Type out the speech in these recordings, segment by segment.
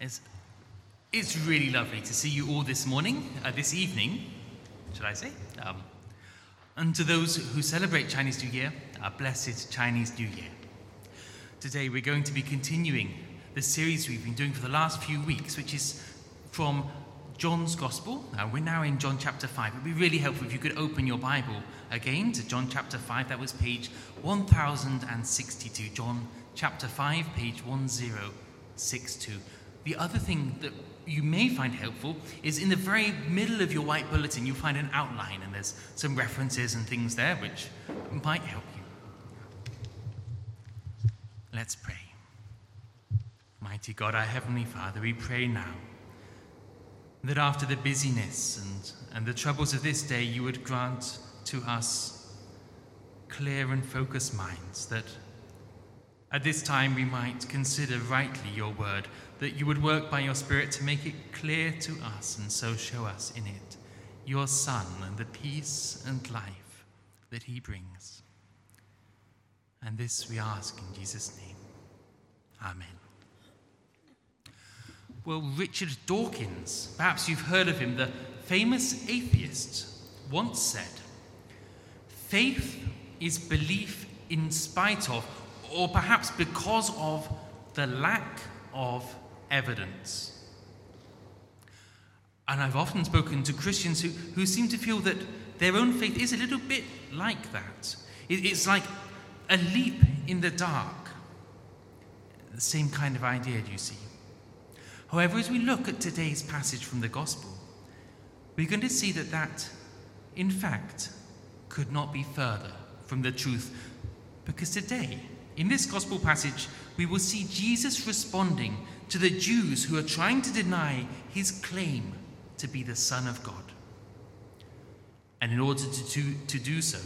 It's, it's really lovely to see you all this morning, uh, this evening, should I say? Um, and to those who celebrate Chinese New Year, a blessed Chinese New Year. Today we're going to be continuing the series we've been doing for the last few weeks, which is from John's Gospel. Uh, we're now in John chapter 5. It would be really helpful if you could open your Bible again to John chapter 5. That was page 1062. John chapter 5, page 1062. The other thing that you may find helpful is in the very middle of your white bulletin, you'll find an outline, and there's some references and things there which might help you. Let's pray. Mighty God, our Heavenly Father, we pray now that after the busyness and, and the troubles of this day, you would grant to us clear and focused minds, that at this time we might consider rightly your word, that you would work by your Spirit to make it clear to us and so show us in it your Son and the peace and life that he brings. And this we ask in Jesus' name. Amen. Well, Richard Dawkins, perhaps you've heard of him, the famous atheist, once said, Faith is belief in spite of, or perhaps because of, the lack of evidence. And I've often spoken to Christians who, who seem to feel that their own faith is a little bit like that. It, it's like a leap in the dark. The same kind of idea, do you see? However, as we look at today's passage from the Gospel, we're going to see that that, in fact, could not be further from the truth. Because today, in this Gospel passage, we will see Jesus responding to the Jews who are trying to deny his claim to be the Son of God. And in order to, to, to do so,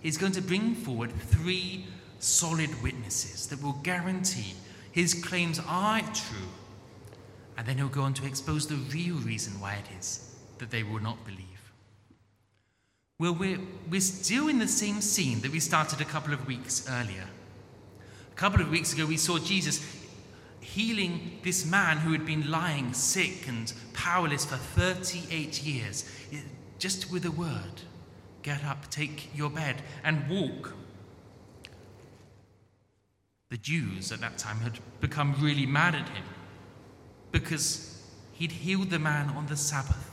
he's going to bring forward three solid witnesses that will guarantee his claims are true and then he'll go on to expose the real reason why it is that they will not believe. Well, we're, we're still in the same scene that we started a couple of weeks earlier. A couple of weeks ago, we saw Jesus healing this man who had been lying sick and powerless for 38 years, just with a word get up, take your bed, and walk. The Jews at that time had become really mad at him because he'd healed the man on the Sabbath.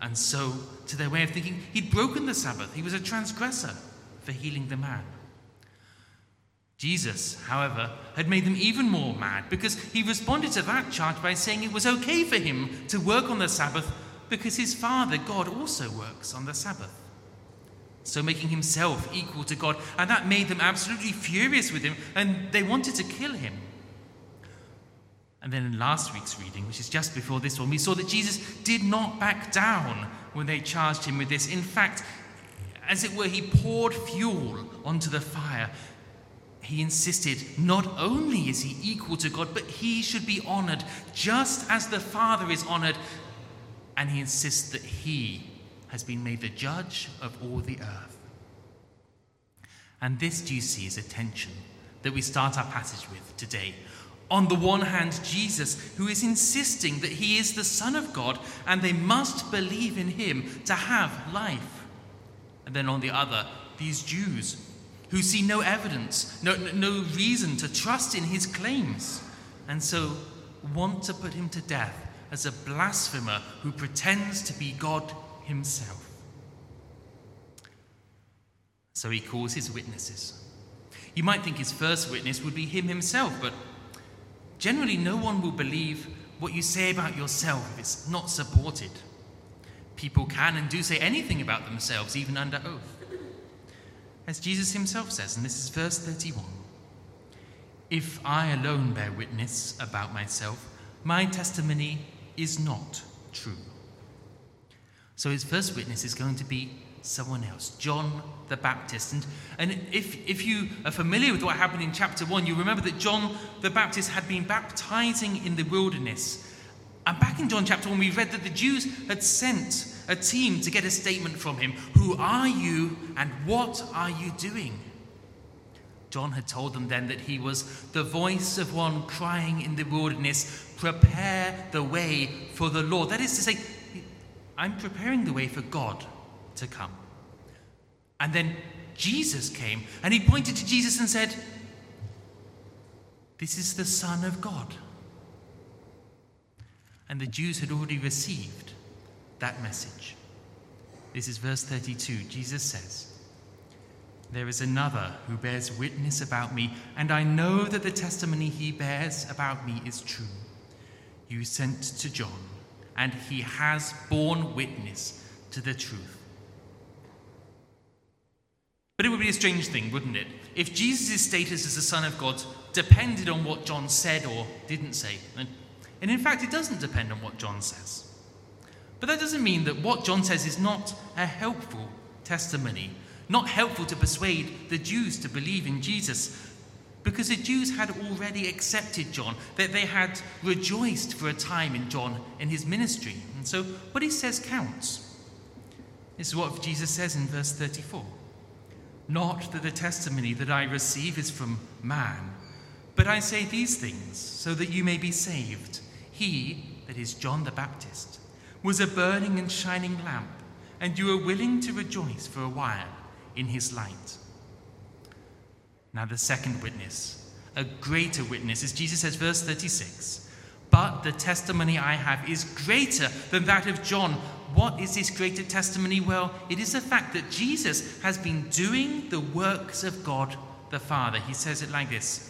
And so, to their way of thinking, he'd broken the Sabbath. He was a transgressor for healing the man. Jesus, however, had made them even more mad because he responded to that charge by saying it was okay for him to work on the Sabbath because his Father, God, also works on the Sabbath. So, making himself equal to God, and that made them absolutely furious with him, and they wanted to kill him. And then in last week's reading, which is just before this one, we saw that Jesus did not back down when they charged him with this. In fact, as it were, he poured fuel onto the fire. He insisted not only is he equal to God, but he should be honored just as the Father is honored. And he insists that he has been made the judge of all the earth. And this, do you see, is a tension that we start our passage with today on the one hand, Jesus, who is insisting that he is the Son of God and they must believe in him to have life. And then on the other, these Jews who see no evidence, no, no reason to trust in his claims, and so want to put him to death as a blasphemer who pretends to be God himself. So he calls his witnesses. You might think his first witness would be him himself, but Generally, no one will believe what you say about yourself if it's not supported. People can and do say anything about themselves, even under oath. As Jesus himself says, and this is verse 31 If I alone bear witness about myself, my testimony is not true. So his first witness is going to be someone else, John the Baptist. And, and if, if you are familiar with what happened in chapter 1, you remember that John the Baptist had been baptizing in the wilderness. And back in John chapter 1, we read that the Jews had sent a team to get a statement from him Who are you and what are you doing? John had told them then that he was the voice of one crying in the wilderness, Prepare the way for the Lord. That is to say, I'm preparing the way for God to come. And then Jesus came and he pointed to Jesus and said, This is the Son of God. And the Jews had already received that message. This is verse 32. Jesus says, There is another who bears witness about me, and I know that the testimony he bears about me is true. You sent to John, and he has borne witness to the truth. But it would be a strange thing, wouldn't it, if Jesus' status as the Son of God depended on what John said or didn't say. And, and in fact, it doesn't depend on what John says. But that doesn't mean that what John says is not a helpful testimony, not helpful to persuade the Jews to believe in Jesus. Because the Jews had already accepted John, that they had rejoiced for a time in John in his ministry. And so what he says counts. This is what Jesus says in verse 34 Not that the testimony that I receive is from man, but I say these things so that you may be saved. He, that is John the Baptist, was a burning and shining lamp, and you were willing to rejoice for a while in his light. Now, the second witness, a greater witness, as Jesus says, verse 36 But the testimony I have is greater than that of John. What is this greater testimony? Well, it is the fact that Jesus has been doing the works of God the Father. He says it like this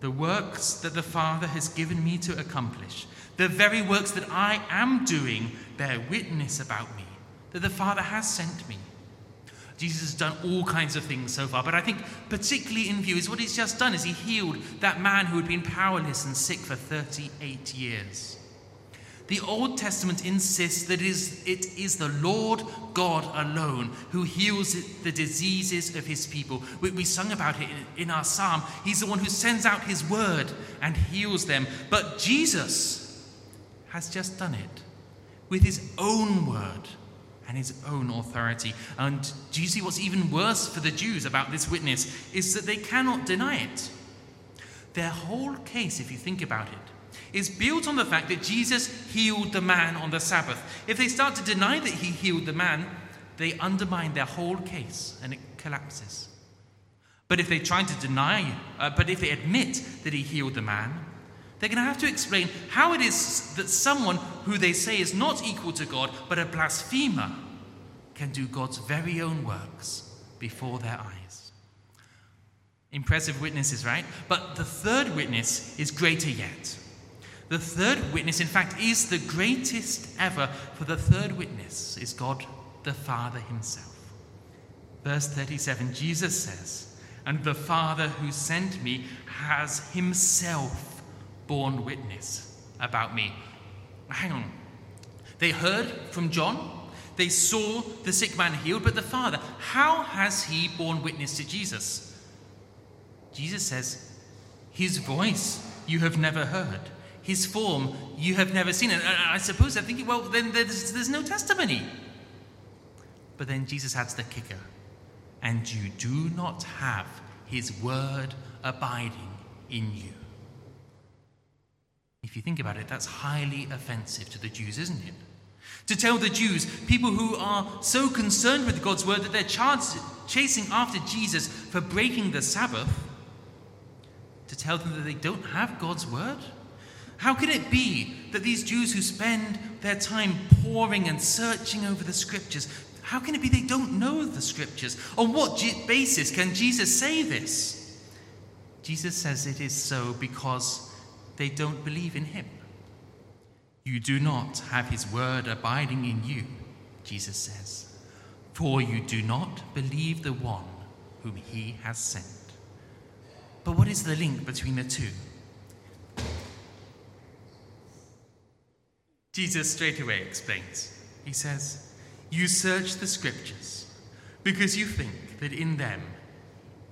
The works that the Father has given me to accomplish the very works that I am doing bear witness about me, that the Father has sent me. Jesus has done all kinds of things so far, but I think particularly in view is what he's just done is he healed that man who had been powerless and sick for 38 years. The Old Testament insists that it is, it is the Lord God alone who heals the diseases of his people. We, we sung about it in, in our psalm. He's the one who sends out his word and heals them. But Jesus, has just done it with his own word and his own authority. And do you see what's even worse for the Jews about this witness is that they cannot deny it. Their whole case, if you think about it, is built on the fact that Jesus healed the man on the Sabbath. If they start to deny that he healed the man, they undermine their whole case and it collapses. But if they try to deny, uh, but if they admit that he healed the man, they're going to have to explain how it is that someone who they say is not equal to God, but a blasphemer, can do God's very own works before their eyes. Impressive witnesses, right? But the third witness is greater yet. The third witness, in fact, is the greatest ever, for the third witness is God the Father Himself. Verse 37, Jesus says, And the Father who sent me has Himself borne witness about me. Hang on. They heard from John, they saw the sick man healed, but the Father, how has he borne witness to Jesus? Jesus says, His voice you have never heard, His form you have never seen. And I suppose they're thinking, well, then there's, there's no testimony. But then Jesus adds the kicker, and you do not have His word abiding in you. If you think about it, that's highly offensive to the Jews, isn't it? To tell the Jews, people who are so concerned with God's word that they're chasing after Jesus for breaking the Sabbath, to tell them that they don't have God's word? How can it be that these Jews who spend their time poring and searching over the scriptures, how can it be they don't know the scriptures? On what basis can Jesus say this? Jesus says it is so because they don't believe in him. You do not have his word abiding in you, Jesus says, for you do not believe the one whom he has sent. But what is the link between the two? Jesus straight away explains. He says, You search the scriptures because you think that in them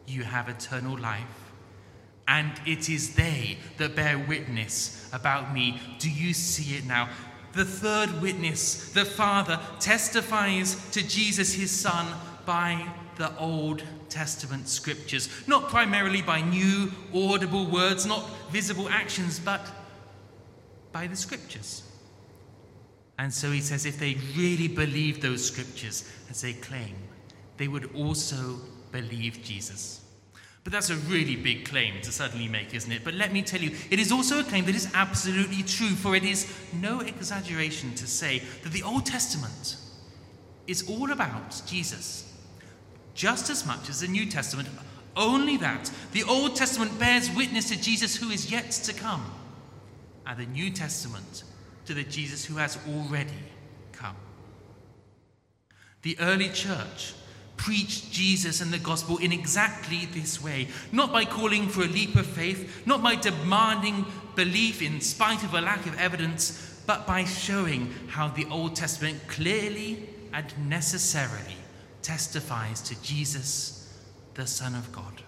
you have eternal life and it is they that bear witness about me. Do you see it now? The third witness, the Father, testifies to Jesus, his Son, by the Old Testament scriptures, not primarily by new audible words, not visible actions, but by the scriptures. And so he says if they really believed those scriptures as they claim, they would also believe Jesus. But that's a really big claim to suddenly make, isn't it? But let me tell you, it is also a claim that is absolutely true, for it is no exaggeration to say that the Old Testament is all about Jesus, just as much as the New Testament. Only that the Old Testament bears witness to Jesus who is yet to come, and the New Testament to the Jesus who has already come. The early church preached Jesus and the gospel in exactly this way, not by calling for a leap of faith, not by demanding belief in spite of a lack of evidence, but by showing how the Old Testament clearly and necessarily testifies to Jesus, the Son of God.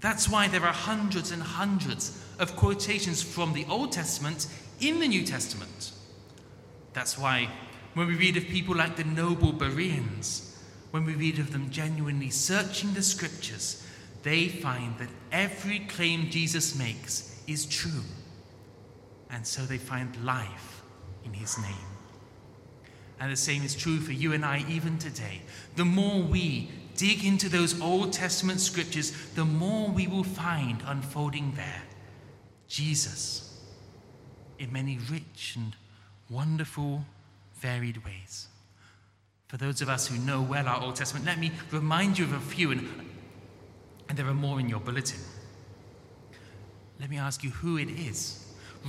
That's why there are hundreds and hundreds of quotations from the Old Testament in the New Testament. That's why when we read of people like the noble Bereans, when we read of them genuinely searching the scriptures, they find that every claim Jesus makes is true. And so they find life in his name. And the same is true for you and I even today. The more we dig into those Old Testament scriptures, the more we will find unfolding there Jesus in many rich and wonderful, varied ways. For those of us who know well our Old Testament, let me remind you of a few, and, and there are more in your bulletin. Let me ask you who it is.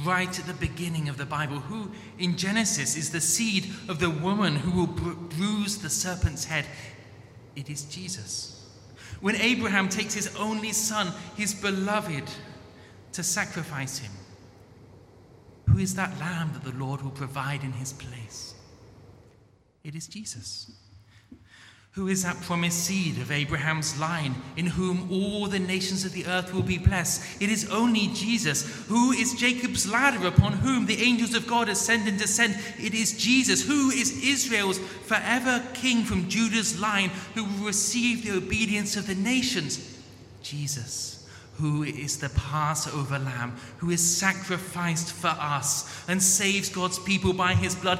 Right at the beginning of the Bible, who in Genesis is the seed of the woman who will bruise the serpent's head? It is Jesus. When Abraham takes his only son, his beloved, to sacrifice him, who is that lamb that the Lord will provide in his place? It is Jesus. Who is that promised seed of Abraham's line, in whom all the nations of the earth will be blessed? It is only Jesus. Who is Jacob's ladder, upon whom the angels of God ascend and descend? It is Jesus. Who is Israel's forever king from Judah's line, who will receive the obedience of the nations? Jesus. Who is the Passover lamb, who is sacrificed for us and saves God's people by his blood?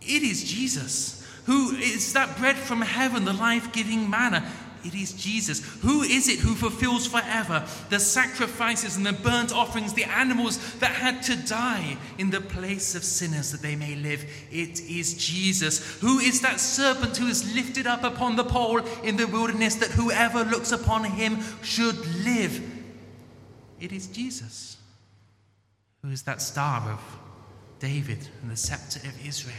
It is Jesus. Who is that bread from heaven, the life giving manna? It is Jesus. Who is it who fulfills forever the sacrifices and the burnt offerings, the animals that had to die in the place of sinners that they may live? It is Jesus. Who is that serpent who is lifted up upon the pole in the wilderness that whoever looks upon him should live? It is Jesus. Who is that star of David and the scepter of Israel?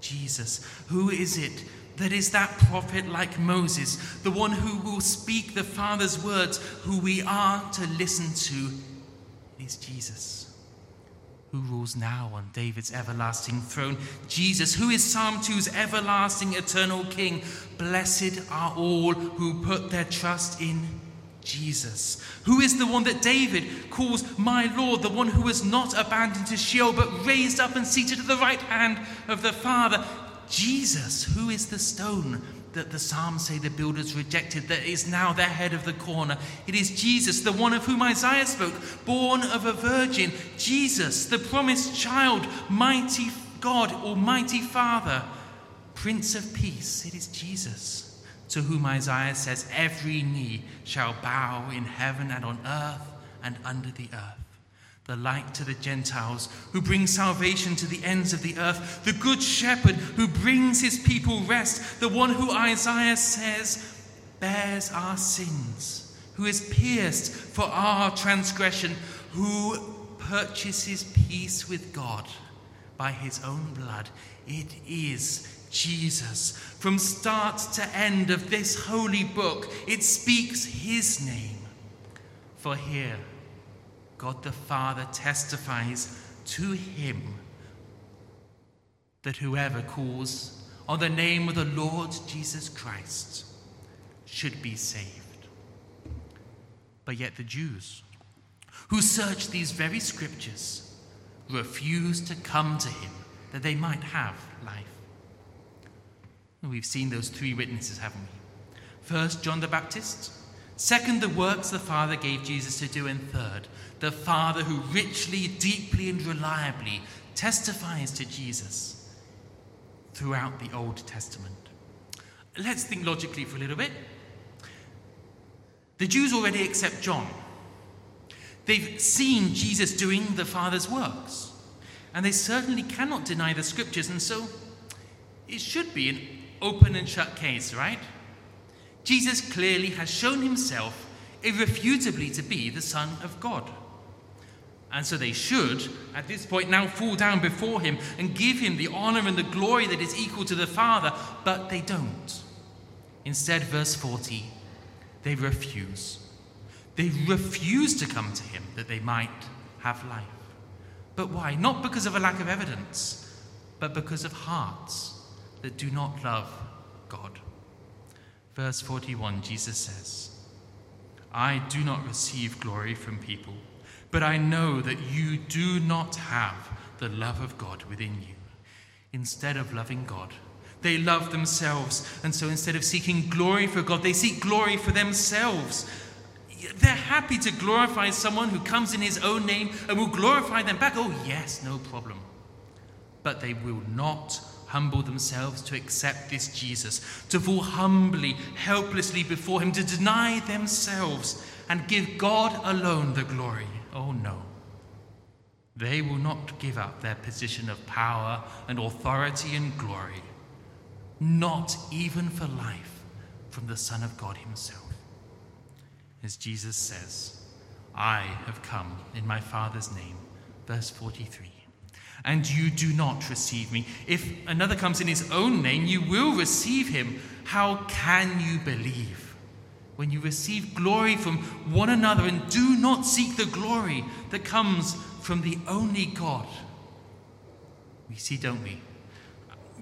Jesus. Who is it that is that prophet like Moses, the one who will speak the Father's words, who we are to listen to? is Jesus. Who rules now on David's everlasting throne? Jesus, who is Psalm 2's everlasting eternal King. Blessed are all who put their trust in Jesus. Who is the one that David calls my Lord, the one who was not abandoned to Sheol, but raised up and seated at the right hand of the Father? Jesus, who is the stone that the Psalms say the builders rejected, that is now the head of the corner. It is Jesus, the one of whom Isaiah spoke, born of a virgin. Jesus, the promised child, mighty God, Almighty Father, Prince of Peace. It is Jesus to whom Isaiah says, Every knee shall bow in heaven and on earth and under the earth. The light to the Gentiles, who brings salvation to the ends of the earth, the good shepherd who brings his people rest, the one who Isaiah says bears our sins, who is pierced for our transgression, who purchases peace with God by his own blood. It is Jesus. From start to end of this holy book, it speaks his name. For here, God the Father testifies to him that whoever calls on the name of the Lord Jesus Christ should be saved. But yet the Jews, who search these very scriptures, refuse to come to him that they might have life. We've seen those three witnesses, haven't we? First, John the Baptist. Second, the works the Father gave Jesus to do. And third, the Father who richly, deeply, and reliably testifies to Jesus throughout the Old Testament. Let's think logically for a little bit. The Jews already accept John. They've seen Jesus doing the Father's works. And they certainly cannot deny the scriptures. And so it should be an open and shut case, right? Jesus clearly has shown himself irrefutably to be the Son of God. And so they should, at this point, now fall down before him and give him the honor and the glory that is equal to the Father, but they don't. Instead, verse 40, they refuse. They refuse to come to him that they might have life. But why? Not because of a lack of evidence, but because of hearts that do not love God. Verse 41, Jesus says, I do not receive glory from people but I know that you do not have the love of God within you. Instead of loving God, they love themselves. And so instead of seeking glory for God, they seek glory for themselves. They're happy to glorify someone who comes in his own name and will glorify them back. Oh, yes, no problem. But they will not humble themselves to accept this Jesus, to fall humbly, helplessly before him, to deny themselves and give God alone the glory. Oh no. They will not give up their position of power and authority and glory, not even for life from the Son of God Himself. As Jesus says, I have come in my Father's name. Verse 43. And you do not receive me. If another comes in his own name, you will receive him. How can you believe? when you receive glory from one another and do not seek the glory that comes from the only God. We see, don't we?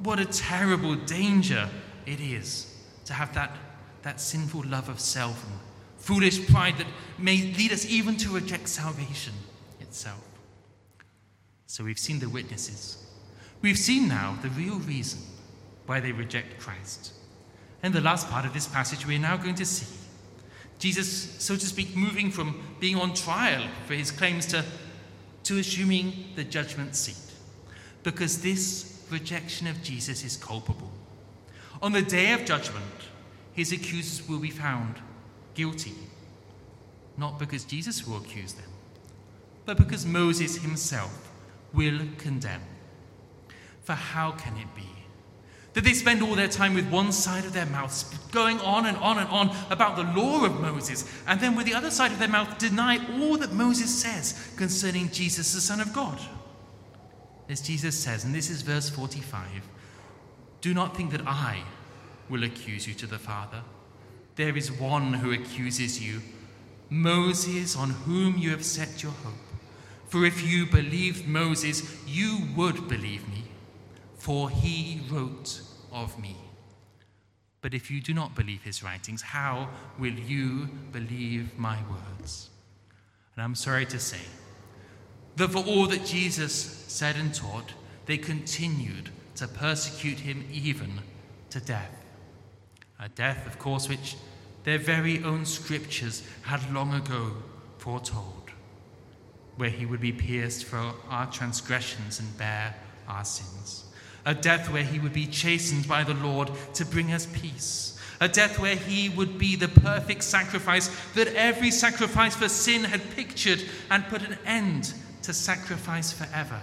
What a terrible danger it is to have that, that sinful love of self and foolish pride that may lead us even to reject salvation itself. So we've seen the witnesses. We've seen now the real reason why they reject Christ. And the last part of this passage, we're now going to see Jesus, so to speak, moving from being on trial for his claims to, to assuming the judgment seat. Because this rejection of Jesus is culpable. On the day of judgment, his accusers will be found guilty, not because Jesus will accuse them, but because Moses himself will condemn. For how can it be that they spend all their time with one side of their mouths going on and on and on about the law of Moses, and then with the other side of their mouth deny all that Moses says concerning Jesus, the Son of God. As Jesus says, and this is verse 45 Do not think that I will accuse you to the Father. There is one who accuses you, Moses, on whom you have set your hope. For if you believed Moses, you would believe me for he wrote of me. But if you do not believe his writings, how will you believe my words? And I'm sorry to say that for all that Jesus said and taught, they continued to persecute him even to death. A death, of course, which their very own scriptures had long ago foretold, where he would be pierced for our transgressions and bear our sins. A death where he would be chastened by the Lord to bring us peace, a death where he would be the perfect sacrifice that every sacrifice for sin had pictured and put an end to sacrifice forever.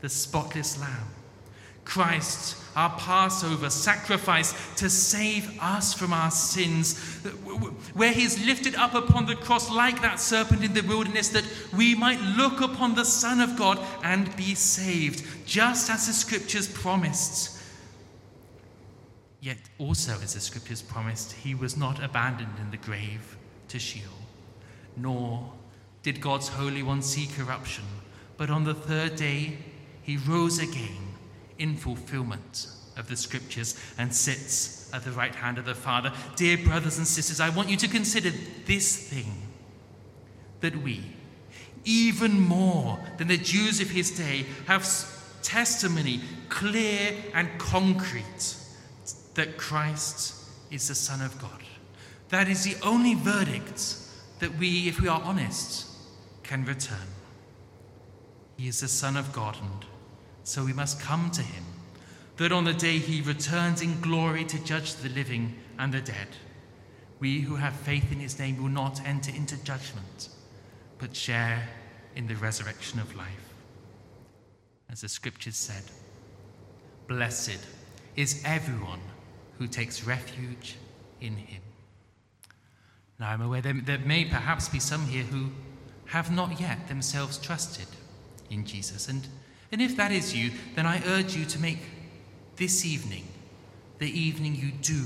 The spotless lamb Christ, our Passover sacrifice to save us from our sins, where he is lifted up upon the cross like that serpent in the wilderness, that we might look upon the Son of God and be saved, just as the scriptures promised. Yet also, as the scriptures promised, he was not abandoned in the grave to Sheol, nor did God's Holy One see corruption, but on the third day he rose again in fulfillment of the scriptures and sits at the right hand of the Father. Dear brothers and sisters, I want you to consider this thing that we, even more than the Jews of his day, have testimony clear and concrete that Christ is the Son of God. That is the only verdict that we, if we are honest, can return. He is the Son of God, and so we must come to him, that on the day he returns in glory to judge the living and the dead, we who have faith in his name will not enter into judgment, but share in the resurrection of life. As the scriptures said, Blessed is everyone who takes refuge in him. Now, I'm aware there, there may perhaps be some here who have not yet themselves trusted in Jesus. And, and if that is you, then I urge you to make this evening the evening you do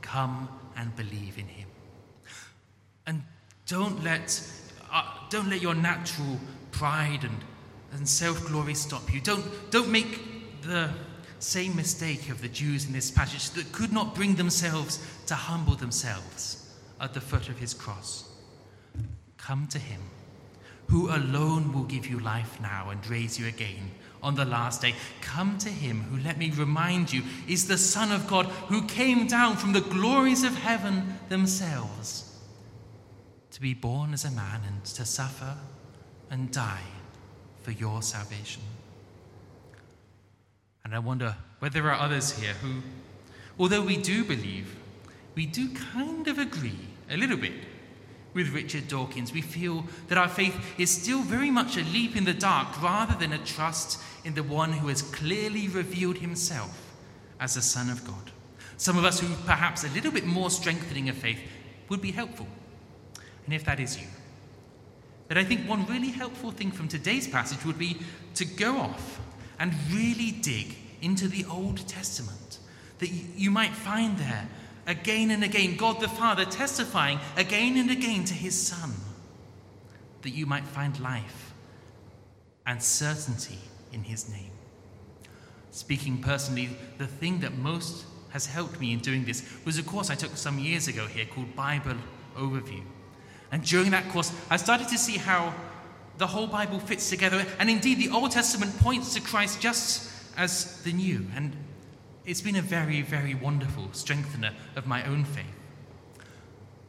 come and believe in him. And don't let, uh, don't let your natural pride and, and self glory stop you. Don't, don't make the same mistake of the Jews in this passage that could not bring themselves to humble themselves at the foot of his cross. Come to him, who alone will give you life now and raise you again on the last day. Come to him, who, let me remind you, is the Son of God who came down from the glories of heaven themselves to be born as a man and to suffer and die for your salvation. And I wonder whether there are others here who, although we do believe, we do kind of agree a little bit with Richard Dawkins. We feel that our faith is still very much a leap in the dark rather than a trust in the one who has clearly revealed himself as the Son of God. Some of us who perhaps a little bit more strengthening of faith would be helpful. And if that is you, that I think one really helpful thing from today's passage would be to go off and really dig into the Old Testament, that you might find there again and again God the Father testifying again and again to his Son, that you might find life and certainty in his name. Speaking personally, the thing that most has helped me in doing this was a course I took some years ago here called Bible Overview. And during that course, I started to see how the whole Bible fits together. And indeed, the Old Testament points to Christ just as the New. And it's been a very, very wonderful strengthener of my own faith.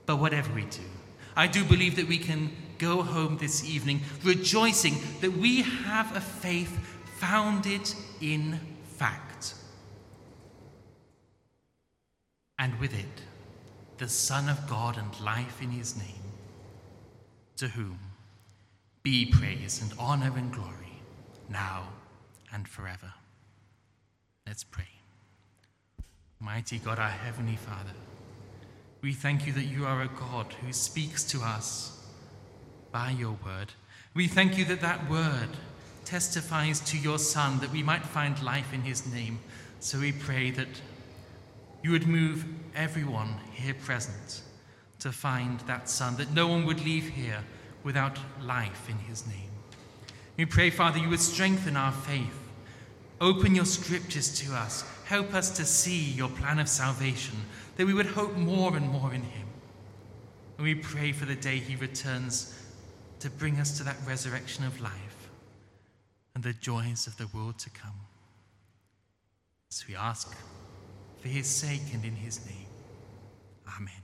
But whatever we do, I do believe that we can go home this evening rejoicing that we have a faith founded in fact. And with it, the Son of God and life in his name to whom be praise and honor and glory, now and forever. Let's pray. Mighty God, our Heavenly Father, we thank you that you are a God who speaks to us by your word. We thank you that that word testifies to your Son that we might find life in his name. So we pray that you would move everyone here present to find that Son, that no one would leave here without life in his name. We pray, Father, you would strengthen our faith. Open your scriptures to us. Help us to see your plan of salvation, that we would hope more and more in him. And we pray for the day he returns to bring us to that resurrection of life and the joys of the world to come. So we ask for his sake and in his name. Amen.